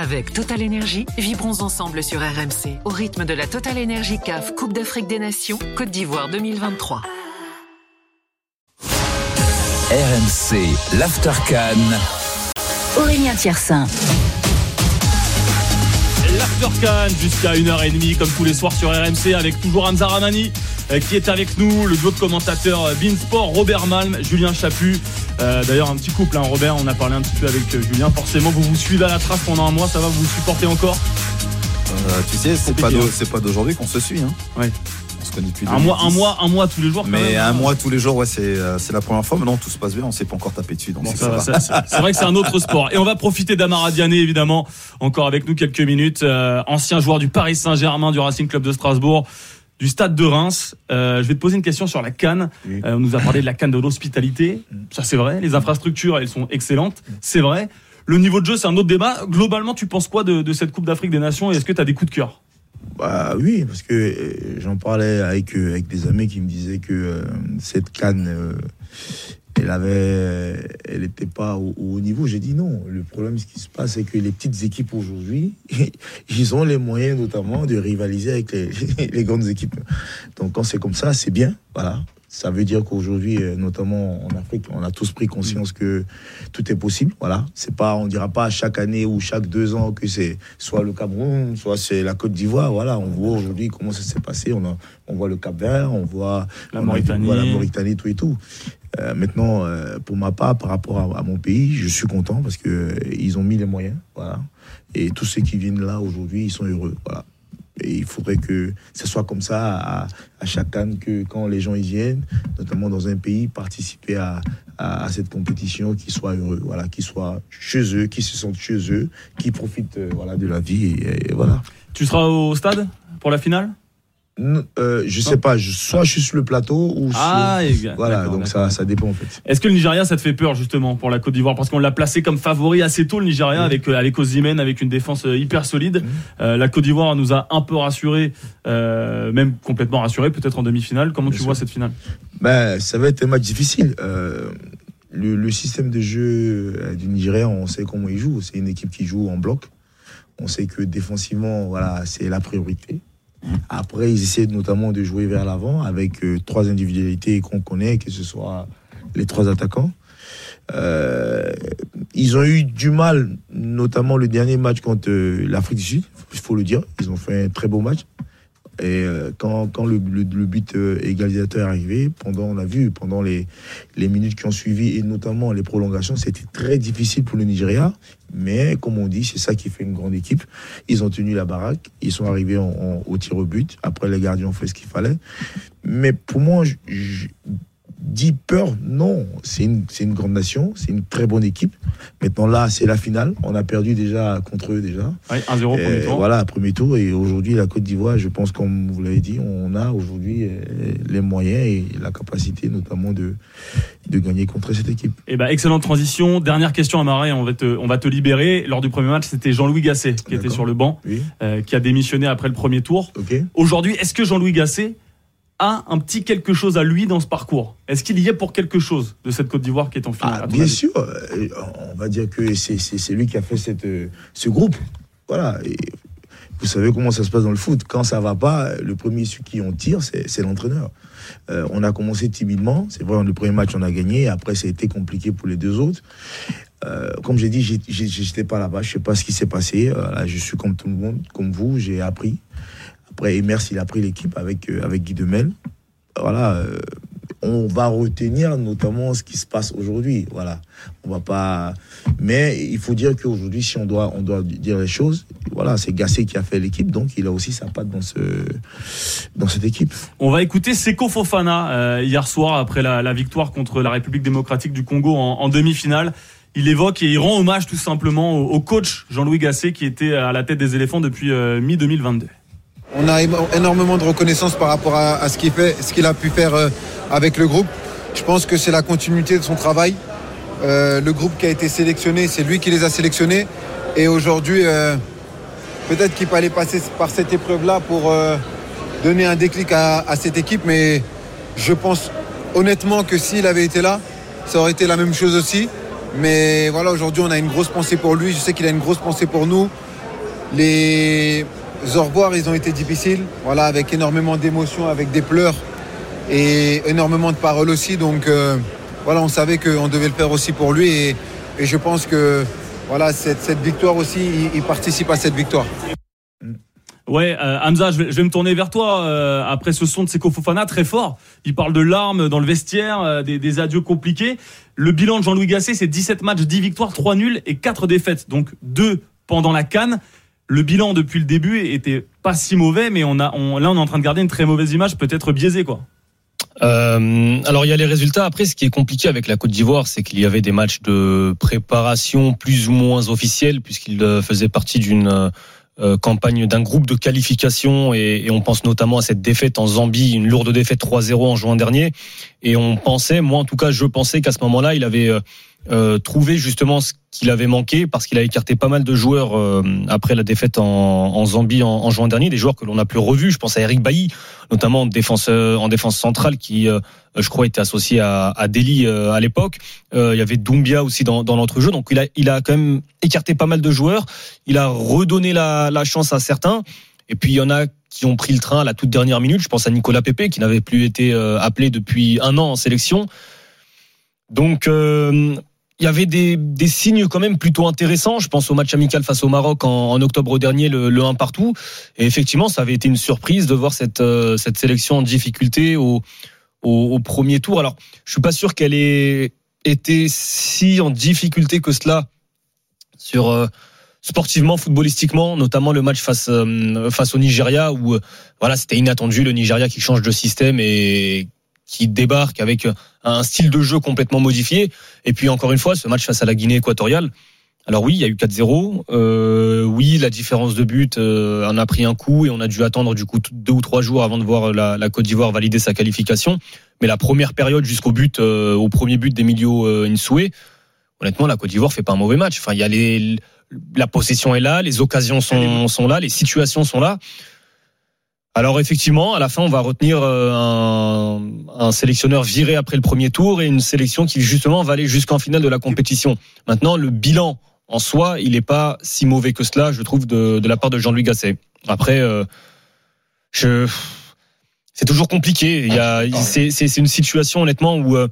Avec Total Energy, vibrons ensemble sur RMC au rythme de la Total Energy CAF Coupe d'Afrique des Nations Côte d'Ivoire 2023. RMC, l'Aftercan. Aurélien Thiersin. L'Aftercan jusqu'à 1h30 comme tous les soirs sur RMC avec toujours Hamza Ramani qui est avec nous, le duo de commentateurs euh, Beansport, Robert Malm, Julien Chaput. Euh, D'ailleurs un petit couple, hein, Robert, on a parlé un petit peu avec euh, Julien. Forcément, vous vous suivez à la trace pendant un mois, ça va, vous vous supportez encore? Euh, tu sais, c'est pas hein. c'est pas d'aujourd'hui qu'on se suit. Hein. Ouais. On se connaît depuis Un mois, un 2010. mois, un mois tous les jours. quand Mais même, hein. un mois tous les jours, ouais, c'est euh, c'est la première fois. Maintenant, tout se passe bien. On s'est pas encore tapé dessus. Bon, c'est vrai que c'est un autre sport. Et on va profiter d'Amara Diané, évidemment, encore avec nous quelques minutes. Euh, ancien joueur du Paris Saint-Germain, du Racing Club de Strasbourg, du Stade de Reims. Euh, je vais te poser une question sur la Cannes. Oui. Euh, on nous a parlé de la Cannes de l'hospitalité. Ça, c'est vrai. Les infrastructures, elles sont excellentes. C'est vrai. Le niveau de jeu, c'est un autre débat. Globalement, tu penses quoi de, de cette Coupe d'Afrique des Nations? Et est-ce que tu as des coups de cœur? Bah oui, parce que euh, j'en parlais avec, euh, avec des amis qui me disaient que euh, cette canne, euh, elle avait, elle n'était pas au, au haut niveau. J'ai dit non. Le problème, ce qui se passe, c'est que les petites équipes aujourd'hui, ils ont les moyens notamment de rivaliser avec les, les grandes équipes. Donc quand c'est comme ça, c'est bien. Voilà. Ça veut dire qu'aujourd'hui, euh, notamment en Afrique, on a tous pris conscience que tout est possible. Voilà. C'est pas, on dira pas chaque année ou chaque deux ans que c'est soit le Cameroun, soit c'est la Côte d'Ivoire. Voilà. On voit aujourd'hui comment ça s'est passé. On, a, on voit le Cap Vert, on voit La on a- Mauritanie. voilà, la Mauritanie, tout et tout. Euh, maintenant, euh, pour ma part, par rapport à, mon pays, je suis content parce que euh, ont mis les moyens. Voilà. Et tous ceux qui viennent là aujourd'hui, ils sont heureux. Voilà. Et il faudrait que ce soit comme ça à, à chaque année, que quand les gens y viennent, notamment dans un pays, participer à, cette compétition, qu'ils soient heureux, voilà, qu'ils soient chez eux, qu'ils se sentent chez eux, qu'ils profitent voilà, de la vie. Voilà. Tu seras au stade pour la finale? Euh, je sais pas, je, soit je suis sur le plateau ou sur- Ah, et- Voilà, donc ça, ça dépend en fait. Est-ce que le Nigeria, ça te fait peur justement pour la Côte d'Ivoire? Parce qu'on l'a placé comme favori assez tôt, le Nigeria, avec, euh, avec Osimhen, avec une défense euh, hyper solide. Euh, la Côte d'Ivoire nous a un peu rassurés, euh, même complètement rassurés, peut-être en demi-finale. Comment Bien tu vois cette finale? Ben, ça va être un match difficile. Le, le système de jeu du Nigeria, on sait comment il joue. C'est une équipe qui joue en bloc. On sait que défensivement, voilà, c'est la priorité. Après, ils essaient notamment de jouer vers l'avant avec euh, trois individualités qu'on connaît, que ce soit les trois attaquants. Euh, ils ont eu du mal, notamment le dernier match contre euh, l'Afrique du Sud, il faut le dire. Ils ont fait un très beau match. Et euh, quand, quand le, le- le but euh, égalisateur est arrivé, pendant, on a vu, pendant les, les minutes qui ont suivi, et notamment les prolongations, c'était très difficile pour le Nigeria. Mais comme on dit, c'est ça qui fait une grande équipe. Ils ont tenu la baraque, ils sont arrivés en- en- au tir au but. Après, les gardiens ont fait ce qu'il fallait. Mais pour moi, je, je dis peur, non. C'est une, une grande nation, c'est une très bonne équipe. Maintenant, là, c'est la finale. On a perdu déjà contre eux déjà. Ouais, 1-0 premier Et tour. Voilà, premier tour. Et aujourd'hui, la Côte d'Ivoire, je pense, comme vous l'avez dit, on a aujourd'hui euh, les moyens et la capacité notamment de, de gagner contre cette équipe. Eh ben, excellente transition. Dernière question à Marais, on va te, on va te libérer. Lors du premier match, c'était Jean-Louis Gasset qui était sur le banc, Oui, euh, qui a démissionné après le premier tour. Aujourd'hui, est-ce que Jean-Louis Gasset a un petit quelque chose à lui dans ce parcours Est-ce qu'il y est pour quelque chose de cette Côte d'Ivoire qui est en finale Ah, bien sûr, euh, on va dire que c'est lui qui a fait cette, euh, ce groupe. Voilà. Et vous savez comment ça se passe dans le foot. Quand ça va pas, le premier sur qui on tire, c'est l'entraîneur. Euh, on a commencé timidement. C'est vrai, le premier match, on a gagné. Après, ça a été compliqué pour les deux autres. Euh, comme j'ai dit, j'étais pas là-bas. Je sais pas ce qui s'est passé. Euh, là, je suis comme tout le monde, comme vous. J'ai appris. Après, Emers, il a pris l'équipe avec, euh, avec Guy Demel. Voilà. euh, on va retenir notamment ce qui se passe aujourd'hui. Voilà. On va pas. Mais il faut dire qu'aujourd'hui, si on doit, on doit dire les choses, voilà, c'est Gassé qui a fait l'équipe, donc il a aussi sa patte dans ce, dans cette équipe. On va écouter Seko Fofana euh, hier soir après la, victoire contre la République démocratique du Congo en, demi-finale. Il évoque et il rend hommage tout simplement au, coach Jean-Louis Gasset qui était à la tête des éléphants depuis euh, mi-2022. On a énormément de reconnaissance par rapport à, ce qu'il a pu faire euh, avec le groupe. Je pense que c'est la continuité de son travail. Euh, le groupe qui a été sélectionné, c'est lui qui les a sélectionnés. Et aujourd'hui, euh, peut-être qu'il fallait passer par cette épreuve-là pour donner un déclic à, à cette équipe. Mais je pense honnêtement que s'il avait été là, ça aurait été la même chose aussi. Mais voilà, aujourd'hui, on a une grosse pensée pour lui. Je sais qu'il a une grosse pensée pour nous. Les au revoir, ils ont été difficiles, voilà, avec énormément d'émotions, avec des pleurs et énormément de paroles aussi. Donc euh, voilà, on savait qu'on devait le faire aussi pour lui et, je pense que voilà, cette, victoire aussi, il, participe à cette victoire. Ouais, euh, Hamza, je vais, me tourner vers toi euh, après ce son de Seko Fofana très fort. Il parle de larmes dans le vestiaire, des, des adieux compliqués. Le bilan de Jean-Louis Gasset, c'est 17 matchs, 10 victoires, 3 nuls et 4 défaites. Donc 2 pendant la Cannes. Le bilan depuis le début était pas si mauvais, mais on a, on, là on est en train de garder une très mauvaise image, peut-être biaisée quoi. Euh, alors il y a les résultats. Après, ce qui est compliqué avec la Côte d'Ivoire, c'est qu'il y avait des matchs de préparation plus ou moins officiels, puisqu'il euh, faisait partie d'une euh, campagne d'un groupe de qualification et, et, on pense notamment à cette défaite en Zambie, une lourde défaite 3-0 en juin dernier. Et on pensait, moi en tout cas, je pensais qu'à ce moment-là, il avait euh, euh, trouvé justement ce qu'il avait manqué parce qu'il a écarté pas mal de joueurs euh, après la défaite en, Zambie en, juin dernier, des joueurs que l'on n'a plus revus. Je pense à Eric Bailly, notamment en défense, en défense centrale, qui euh, je crois était associé à, Delhi euh, à l'époque. il y avait Doumbia aussi dans, dans l'entrejeu, donc il a, il a quand même écarté pas mal de joueurs. Il a redonné la, chance à certains. Et puis il y en a qui ont pris le train à la toute dernière minute. Je pense à Nicolas Pepe qui n'avait plus été appelé depuis un an en sélection. Donc euh, il y avait des, des, signes quand même plutôt intéressants. Je pense au match amical face au Maroc en, octobre dernier, le, le 1 partout. Et effectivement, ça avait été une surprise de voir cette, euh, cette sélection en difficulté au, au, au, premier tour. Alors, je suis pas sûr qu'elle ait été si en difficulté que cela sur euh, sportivement, footballistiquement, notamment le match face euh, face au Nigeria où euh, voilà, c'était inattendu le Nigeria qui change de système et qui débarque avec un style de jeu complètement modifié. Et puis encore une fois, ce match face à la Guinée équatoriale. Alors oui, il y a eu 4-0. Euh, oui, la différence de but euh, en a pris un coup et on a dû attendre du coup deux ou trois jours avant de voir la, la Côte d'Ivoire valider sa qualification. Mais la première période jusqu'au but, euh, au premier but d'Emilio euh, Insoué, honnêtement, la Côte d'Ivoire fait pas un mauvais match. Enfin, il y a les, la possession est là, les occasions sont, sont là, les situations sont là. Alors effectivement, à la fin, on va retenir euh, un, un, sélectionneur viré après le premier tour et une sélection qui justement va aller jusqu'en finale de la compétition. Maintenant, le bilan en soi, il n'est pas si mauvais que cela, je trouve, de, de la part de Jean-Louis Gasset. Après, euh, je, c'est toujours compliqué. Il y a, c'est, c'est, une situation honnêtement où euh,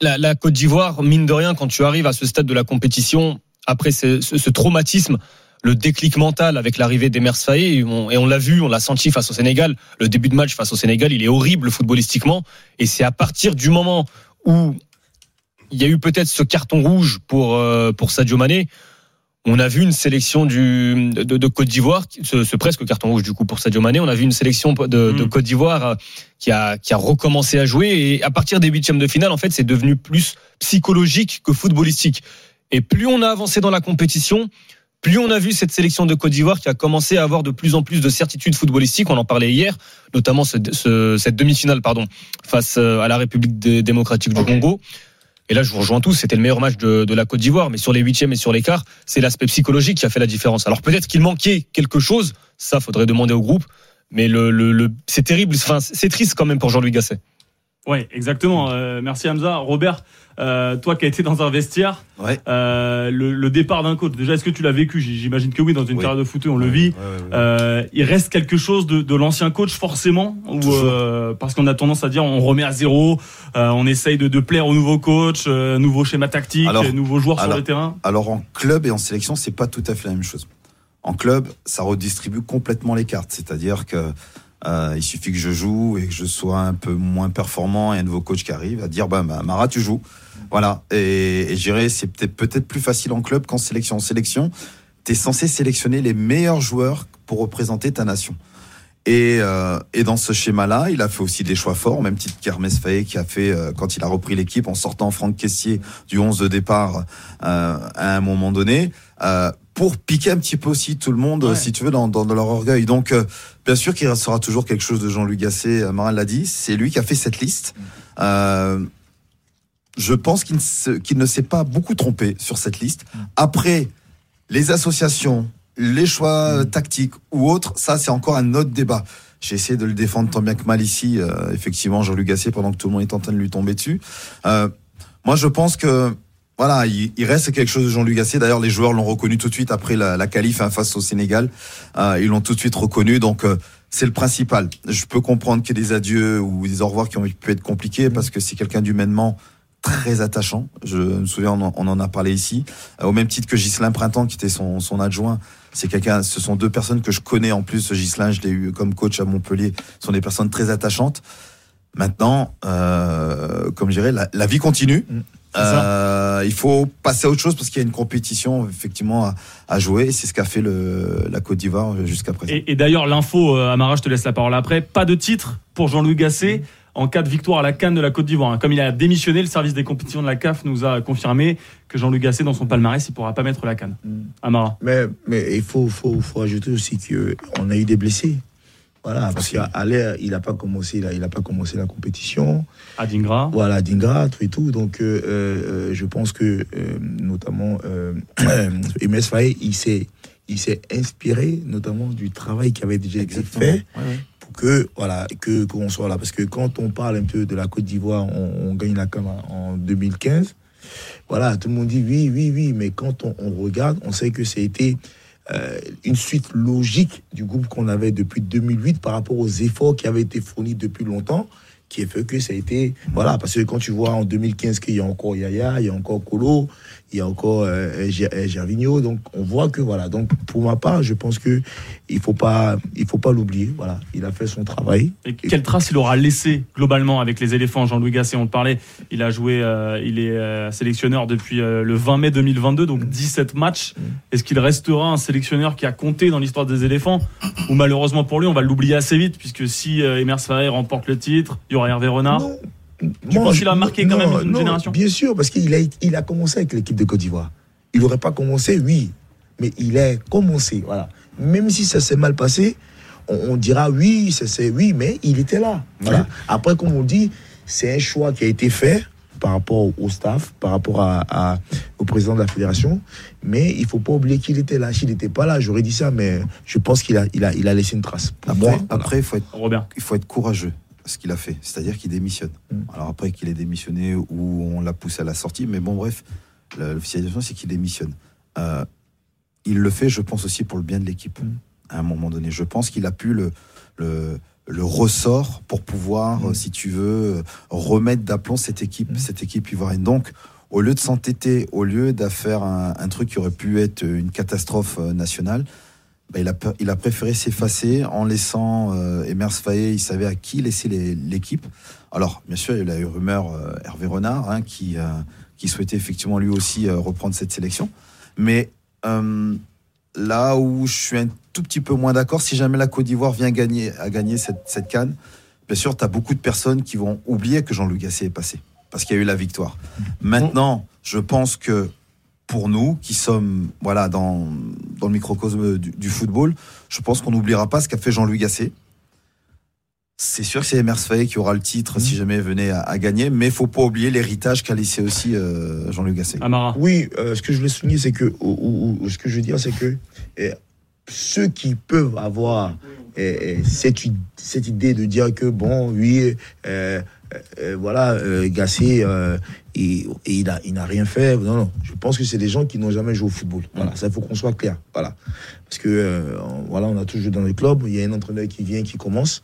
la, la Côte d'Ivoire, mine de rien, quand tu arrives à ce stade de la compétition, après ce, ce, ce traumatisme le déclic mental avec l'arrivée d'Emers Faé et on, et on l'a vu, on l'a senti face au Sénégal. Le début de match face au Sénégal, il est horrible footballistiquement et c'est à partir du moment où il y a eu peut-être ce carton rouge pour euh, pour Sadio Mané. On a vu une sélection du, de, de Côte d'Ivoire, ce, ce, presque carton rouge du coup pour Sadio Mané. On a vu une sélection de, de Côte d'Ivoire qui a, qui a recommencé à jouer. Et à partir des huitièmes de finale, en fait, c'est devenu plus psychologique que footballistique. Et plus on a avancé dans la compétition, plus on a vu cette sélection de Côte d'Ivoire qui a commencé à avoir de plus en plus de certitudes footballistiques. On en parlait hier, notamment ce, ce, cette demi-finale pardon, face à la République démocratique du Congo. Et là, je vous rejoins tous, c'était le meilleur match de, de la Côte d'Ivoire, mais sur les huitièmes et sur les quarts, c'est l'aspect psychologique qui a fait la différence. Alors peut-être qu'il manquait quelque chose, ça faudrait demander au groupe, mais le, le, le c'est terrible, enfin, c'est triste quand même pour Jean-Louis Gasset. Ouais, exactement. Euh, merci Hamza. Robert, euh, toi qui as été dans un vestiaire, ouais. euh, le, le, départ d'un coach, déjà est-ce que tu l'as vécu? J'imagine que oui, dans une oui. carrière de foot, on le vit. Ouais, il reste quelque chose de, de l'ancien coach forcément ou euh, Parce qu'on a tendance à dire on remet à zéro, euh, on essaye de, de, plaire au nouveau coach, euh, nouveau schéma tactique, alors, nouveaux joueurs alors, sur le terrain? Alors en club et en sélection, c'est pas tout à fait la même chose. En club, ça redistribue complètement les cartes, c'est-à-dire que euh, il suffit que je joue et que je sois un peu moins performant. Et un nouveau coach qui arrive à dire bah, bah Mara tu joues. Voilà. Et, et je dirais c'est peut-être peut-être plus facile en club qu'en sélection. En sélection tu es censé sélectionner les meilleurs joueurs pour représenter ta nation. Et, euh, et dans ce schéma-là, il a fait aussi des choix forts, même titre qu'Hermès Faye qui a fait euh, quand il a repris l'équipe en sortant Franck Caissier du 11 de départ euh, à un moment donné, euh, pour piquer un petit peu aussi tout le monde, ouais. si tu veux, dans, dans, dans leur orgueil. Donc, euh, bien sûr qu'il restera toujours quelque chose de Jean-Luc Gasset, Marin l'a dit, c'est lui qui a fait cette liste. je pense qu'il ne, qu ne s'est pas beaucoup trompé sur cette liste. Après, les associations, les choix mmh. tactiques ou autres, ça c'est encore un autre débat. J'ai essayé de le défendre tant bien que mal ici, euh, effectivement, Jean-Luc Gasset, pendant que tout le monde est en train de lui tomber dessus. Euh, moi, je pense que voilà, il, il reste quelque chose de Jean-Luc Gasset. D'ailleurs, les joueurs l'ont reconnu tout de suite après la, la qualif hein, face au Sénégal. Euh, ils l'ont tout de suite reconnu. Donc, euh, c'est le principal. Je peux comprendre qu'il y ait des adieux ou des au revoir qui ont pu être compliqués parce que c'est quelqu'un d'humainement très attachant. Je me souviens, on en, on en a parlé ici. Euh, au même titre que Ghislain Printemps, qui était son, son adjoint. C'est quelqu'un, ce sont deux personnes que je connais en plus. Ghislain, je l'ai eu comme coach à Montpellier. Ce sont des personnes très attachantes. Maintenant, comme je dirais, la, la vie continue. Mm. Euh, il faut passer à autre chose parce qu'il y a une compétition effectivement à, à jouer. Et C'est ce qu'a fait le, la Côte d'Ivoire jusqu'à présent. Et, et d'ailleurs, l'info, euh, Amara, je te laisse la parole après. Pas de titre pour Jean-Louis Gasset en cas de victoire à la Cannes de la Côte d'Ivoire. Comme il a démissionné, le service des compétitions de la CAF nous a confirmé que Jean-Louis Gasset, dans son palmarès, il pourra pas mettre la Cannes. Amara. Mais, mais il faut, faut, faut ajouter aussi qu'on a eu des blessés. Voilà, parce qu'à l'air, il n'a pas commencé, il a pas commencé la compétition. Adingra. Voilà, Dingra, tout et tout. Donc, euh, euh, je pense que, euh, notamment, euh, MS Faye, il s'est, il s'est inspiré, notamment, du travail qui avait déjà été fait Ouais, ouais. pour que, voilà, que, qu'on soit là. Parce que quand on parle un peu de la Côte d'Ivoire, on, on gagne la CAN en 2015. Voilà, tout le monde dit oui, oui, oui, mais quand on, on regarde, on sait que c'était une suite logique du groupe qu'on avait depuis 2008 par rapport aux efforts qui avaient été fournis depuis longtemps, qui a fait que ça a été, voilà, parce que quand tu vois en 2015 qu'il y a encore Yaya, il y a encore Kolo, il y a encore euh, euh, Gervinho, donc on voit que voilà, donc pour ma part, je pense que il faut pas, il faut pas l'oublier, voilà, il a fait son travail. Et quelle trace il aura laissé globalement avec les éléphants? Jean-Louis Gasset, on te parlait, il a joué, euh, il est euh, sélectionneur depuis le 20 mai 2022, donc 17 matchs. Est-ce qu'il restera un sélectionneur qui a compté dans l'histoire des éléphants? Ou malheureusement pour lui, on va l'oublier assez vite, puisque si Emers Faé remporte le titre, il y Hervé Renard. Non. Tu penses qu'il a marqué quand même une génération Bien sûr, parce qu'il a, il a commencé avec l'équipe de Côte d'Ivoire. Il n'aurait pas commencé, oui, mais il a commencé. Voilà. Même si ça s'est mal passé, on, on dira oui, ça c'est oui, mais il était là. Voilà. Après, comme on dit, c'est un choix qui a été fait par rapport au staff, par rapport à, à- au président de la fédération. Mais il faut pas oublier qu'il était là. S'il n'était pas là, j'aurais dit ça, mais je pense qu'il a, il a, il a laissé une trace. Pour Après, moi, voilà. après, il faut être Robert. il faut être courageux ce qu'il a fait, c'est-à-dire qu'il démissionne. Mm. Alors après qu'il ait démissionné ou on l'a poussé à la sortie, mais bon bref, l'officialisation c'est qu'il démissionne. Euh, il le fait, je pense aussi pour le bien de l'équipe. Mm. À un moment donné, je pense qu'il a pu le, le le ressort pour pouvoir, Mm. euh, si tu veux, euh, remettre d'aplomb cette équipe, cette équipe ivoirienne. Donc, au lieu de s'entêter, au lieu de faire un, un truc qui aurait pu être une catastrophe nationale, bah, il, a, pe- il a préféré s'effacer en laissant euh, Emers Faé, il savait à qui laisser l'équipe. Alors, bien sûr, il y a eu rumeur euh, Hervé Renard hein, qui, euh, qui souhaitait effectivement lui aussi reprendre cette sélection. Mais là où je suis un tout petit peu moins d'accord, si jamais la Côte d'Ivoire vient gagner, à gagner cette, cette canne, bien sûr, tu as beaucoup de personnes qui vont oublier que Jean-Luc Gasset est passé parce qu'il y a eu la victoire. Maintenant, je pense que pour nous qui sommes voilà dans, dans le microcosme du, du football, je pense qu'on n'oubliera pas ce qu'a fait Jean-Louis Gasset. C'est sûr que c'est Emers Faé qui aura le titre si jamais il venait à, à gagner, mais il faut pas oublier l'héritage qu'a laissé aussi euh, Jean-Luc Gasset. Amara. Oui, euh, ce que je voulais souligner, c'est que, ou, ou- ou ce que je veux dire, c'est que euh, ceux qui peuvent avoir euh, euh, cette, i- cette idée de dire que, bon, oui, euh, euh, euh, voilà, euh, Gassé, euh, il n'a il n'a rien fait. Non, non. Je pense que c'est des gens qui n'ont jamais joué au football. Voilà, ça, il faut qu'on soit clair. Voilà. Parce que, on- voilà, on a toujours dans les clubs, il y a un entraîneur qui vient, qui commence,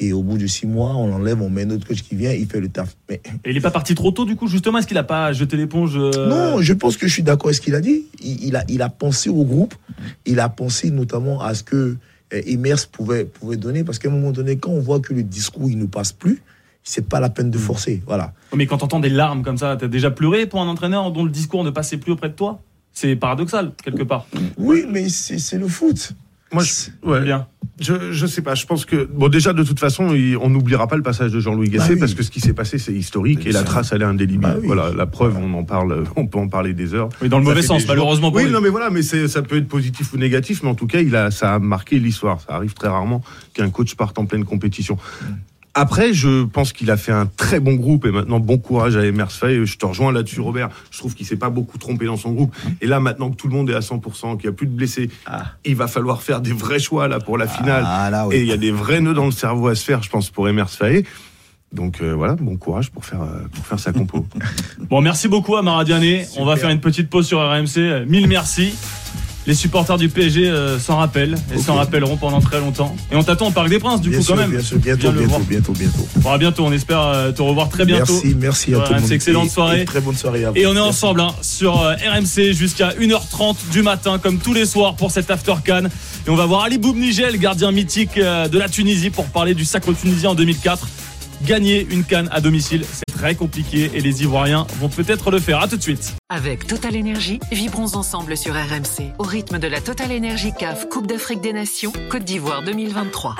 et au bout de six mois, on l'enlève, on met un autre coach qui vient, il fait le taf. Mais Et il est pas parti trop tôt, du coup, justement Est-ce qu'il a pas jeté l'éponge non, je pense que je suis d'accord avec ce qu'il a dit. Il, il a, il a pensé au groupe. Il a pensé notamment à ce que Emers pouvait, pouvait donner. Parce qu'à un moment donné, quand on voit que le discours il ne passe plus, c'est pas la peine de forcer. Voilà. Mais quand t'entends des larmes comme ça, t'as déjà pleuré pour un entraîneur dont le discours ne passait plus auprès de toi? C'est paradoxal, quelque part. Oui, mais c'est le foot. Moi, je, ouais, Bien. je, je sais pas. Je pense que bon, déjà de toute façon, il- on n'oubliera pas le passage de Jean-Louis Gasset Bah oui. parce que ce qui s'est passé, c'est historique et la trace, elle est indélébile. Bah oui. Voilà, la preuve, on en parle, on peut en parler des heures. Oui, dans le Ça mauvais sens, malheureusement pour Oui, lui. non, mais voilà, mais c'est, ça peut être positif ou négatif, mais en tout cas, il a, ça a marqué l'histoire. Ça arrive très rarement qu'un coach parte en pleine compétition. Après, je pense qu'il a fait un très bon groupe et maintenant bon courage à Emers Faye. Je te rejoins là-dessus, Robert. Je trouve qu'il s'est pas beaucoup trompé dans son groupe. Et là, maintenant que tout le monde est à 100%, qu'il n'y a plus de blessés, Ah. il va falloir faire des vrais choix là pour la finale. Ah, là, oui. Et il y a des vrais nœuds dans le cerveau à se faire, je pense, pour Emers. Donc euh, voilà, bon courage pour faire, euh, pour faire sa compo. Bon, merci beaucoup à Maradiané. On va faire une petite pause sur RMC. Mille merci. Les supporters du PSG euh, s'en rappellent et s'en rappelleront pendant très longtemps. Et on t'attend au Parc des Princes, du bien coup, sûr, quand même. bien sûr, bientôt, bientôt, bientôt, bientôt. À bientôt. On espère euh, te revoir très bientôt. Merci, merci à Ouais, tout le monde. excellente soirée. et Très bonne soirée à vous. Et on est Merci. ensemble hein, sur euh, RMC jusqu'à 1h30 du matin, comme tous les soirs pour cet After Can. Et on va voir Ali Boubnigel, gardien mythique de la Tunisie, pour parler du sacre tunisien en 2004. Gagner une canne à domicile, très compliqué et les Ivoiriens vont peut-être le faire. À tout de suite. Avec Total Énergie, vibrons ensemble sur RMC au rythme de la Total Énergie CAF Coupe d'Afrique des Nations Côte d'Ivoire 2023.